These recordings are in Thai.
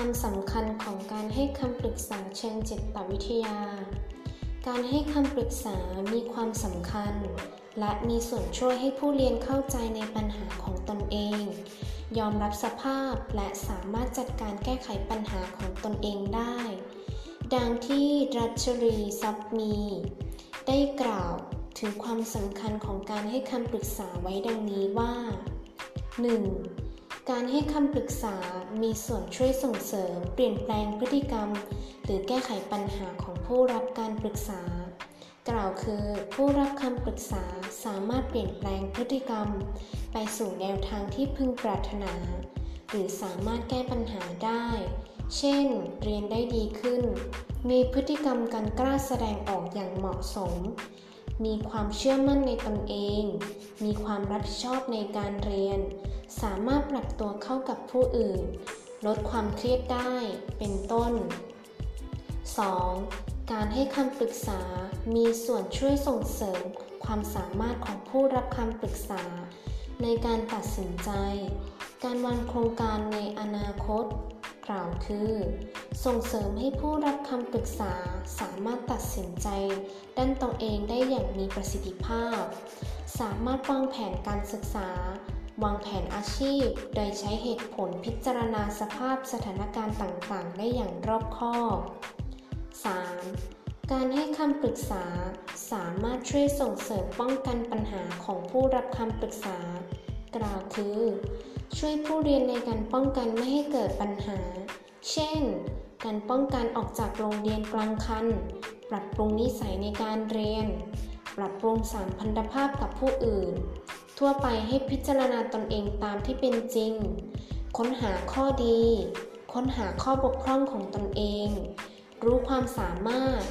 ความสำคัญของการให้คำปรึกษาเชิงจิตวิทยา การให้คำปรึกษามีความสำคัญ และมีส่วนช่วยให้ผู้เรียนเข้าใจในปัญหาของตนเอง ยอมรับสภาพและสามารถจัดการแก้ไขปัญหาของตนเองได้ ดังที่รัชรีซับมี ได้กล่าวถึงความสำคัญของการให้คำปรึกษาไว้ดังนี้ว่า 1. การให้คำปรึกษา มีส่วนช่วยส่งเสริม เปลี่ยนแปลงพฤติกรรม หรือแก้ไขปัญหาของผู้รับการปรึกษา กล่าวคือ ผู้รับคำปรึกษาสามารถเปลี่ยนแปลงพฤติกรรม ไปสู่แนวทางที่พึงปรารถนา หรือสามารถแก้ปัญหาได้ เช่น เรียนได้ดีขึ้น มีพฤติกรรมการกล้าแสดงออกอย่างเหมาะสม มีความเชื่อมั่นในตนเอง มีความรับผิดชอบในการเรียน ปรับตัวเข้ากับผู้อื่น ลดความเครียดได้ เป็นต้น 2. การให้คำปรึกษา มีส่วนช่วยส่งเสริมความสามารถของผู้รับคำปรึกษา ในการตัดสินใจ การวางโครงการในอนาคต กล่าวคือ ส่งเสริมให้ผู้รับคำปรึกษาสามารถตัดสินใจด้านตนเองได้อย่างมีประสิทธิภาพ สามารถวางแผนการศึกษา วางแผนอาชีพ โดยใช้เหตุผลพิจารณาสภาพสถานการณ์ต่างๆ ได้อย่างรอบคอบ 3. การให้คำปรึกษาสามารถช่วยส่งเสริมป้องกันปัญหาของผู้รับคำปรึกษา กล่าวคือ ช่วยผู้เรียนในการป้องกันไม่ให้เกิดปัญหา เช่น การป้องกันออกจากโรงเรียนกลางคัน ปรับปรุงนิสัยในการเรียน ปรับปรุงสามพันธภาพกับผู้อื่น ทั่วไปให้พิจารณาตนเองตามที่เป็นจริง ค้นหาข้อดี ค้นหาข้อบกพร่องของตนเอง รู้ความสามารถ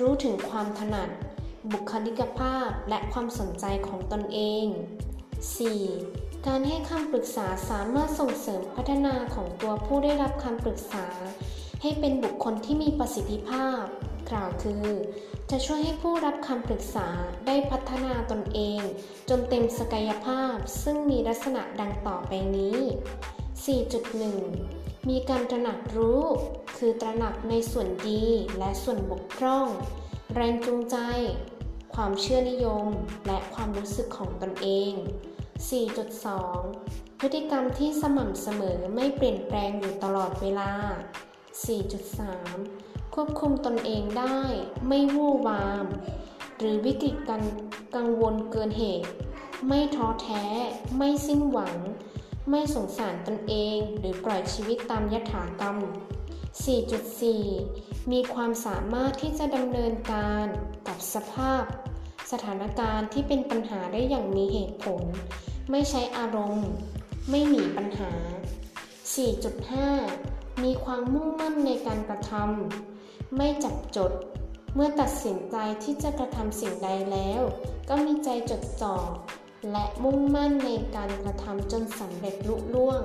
รู้ถึงความถนัด บุคลิกภาพและความสนใจของตนเอง 4. การให้คำปรึกษาสามารถส่งเสริมพัฒนาของตัวผู้ได้รับคำปรึกษา ให้เป็นบุคคลที่มีประสิทธิภาพ กล่าวคือ จะช่วยให้ผู้รับคำปรึกษาได้พัฒนาตนเอง จนเต็มศักยภาพซึ่งมีลักษณะดังต่อไปนี้ 4.1 มีการตระหนักรู้ คือตระหนักในส่วนดีและส่วนบกพร่อง แรงจูงใจ ความเชื่อนิยม และความรู้สึกของตนเอง 4.2 พฤติกรรมที่สม่ำเสมอไม่เปลี่ยนแปลงอยู่ตลอดเวลา 4.3 ควบคุมตนเองได้ไม่วู่วาม หรือวิกฤตการกังวลเกินเหตุ ไม่ท้อแท้ ไม่สิ้นหวัง ไม่สงสารตนเองหรือปล่อยชีวิตตามยถากรรม 4.4 มีความสามารถที่จะดำเนินการกับสภาพ สถานการณ์ที่เป็นปัญหาได้อย่างมีเหตุผล ไม่ใช้อารมณ์ ไม่หนีปัญหา 4.5 มีความมุ่งมั่นในการกระทำไม่จับจด เมื่อตัดสินใจที่จะกระทำสิ่งใดแล้ว ก็มีใจจดจ่อและมุ่งมั่นในการกระทำจนสำเร็จลุล่วง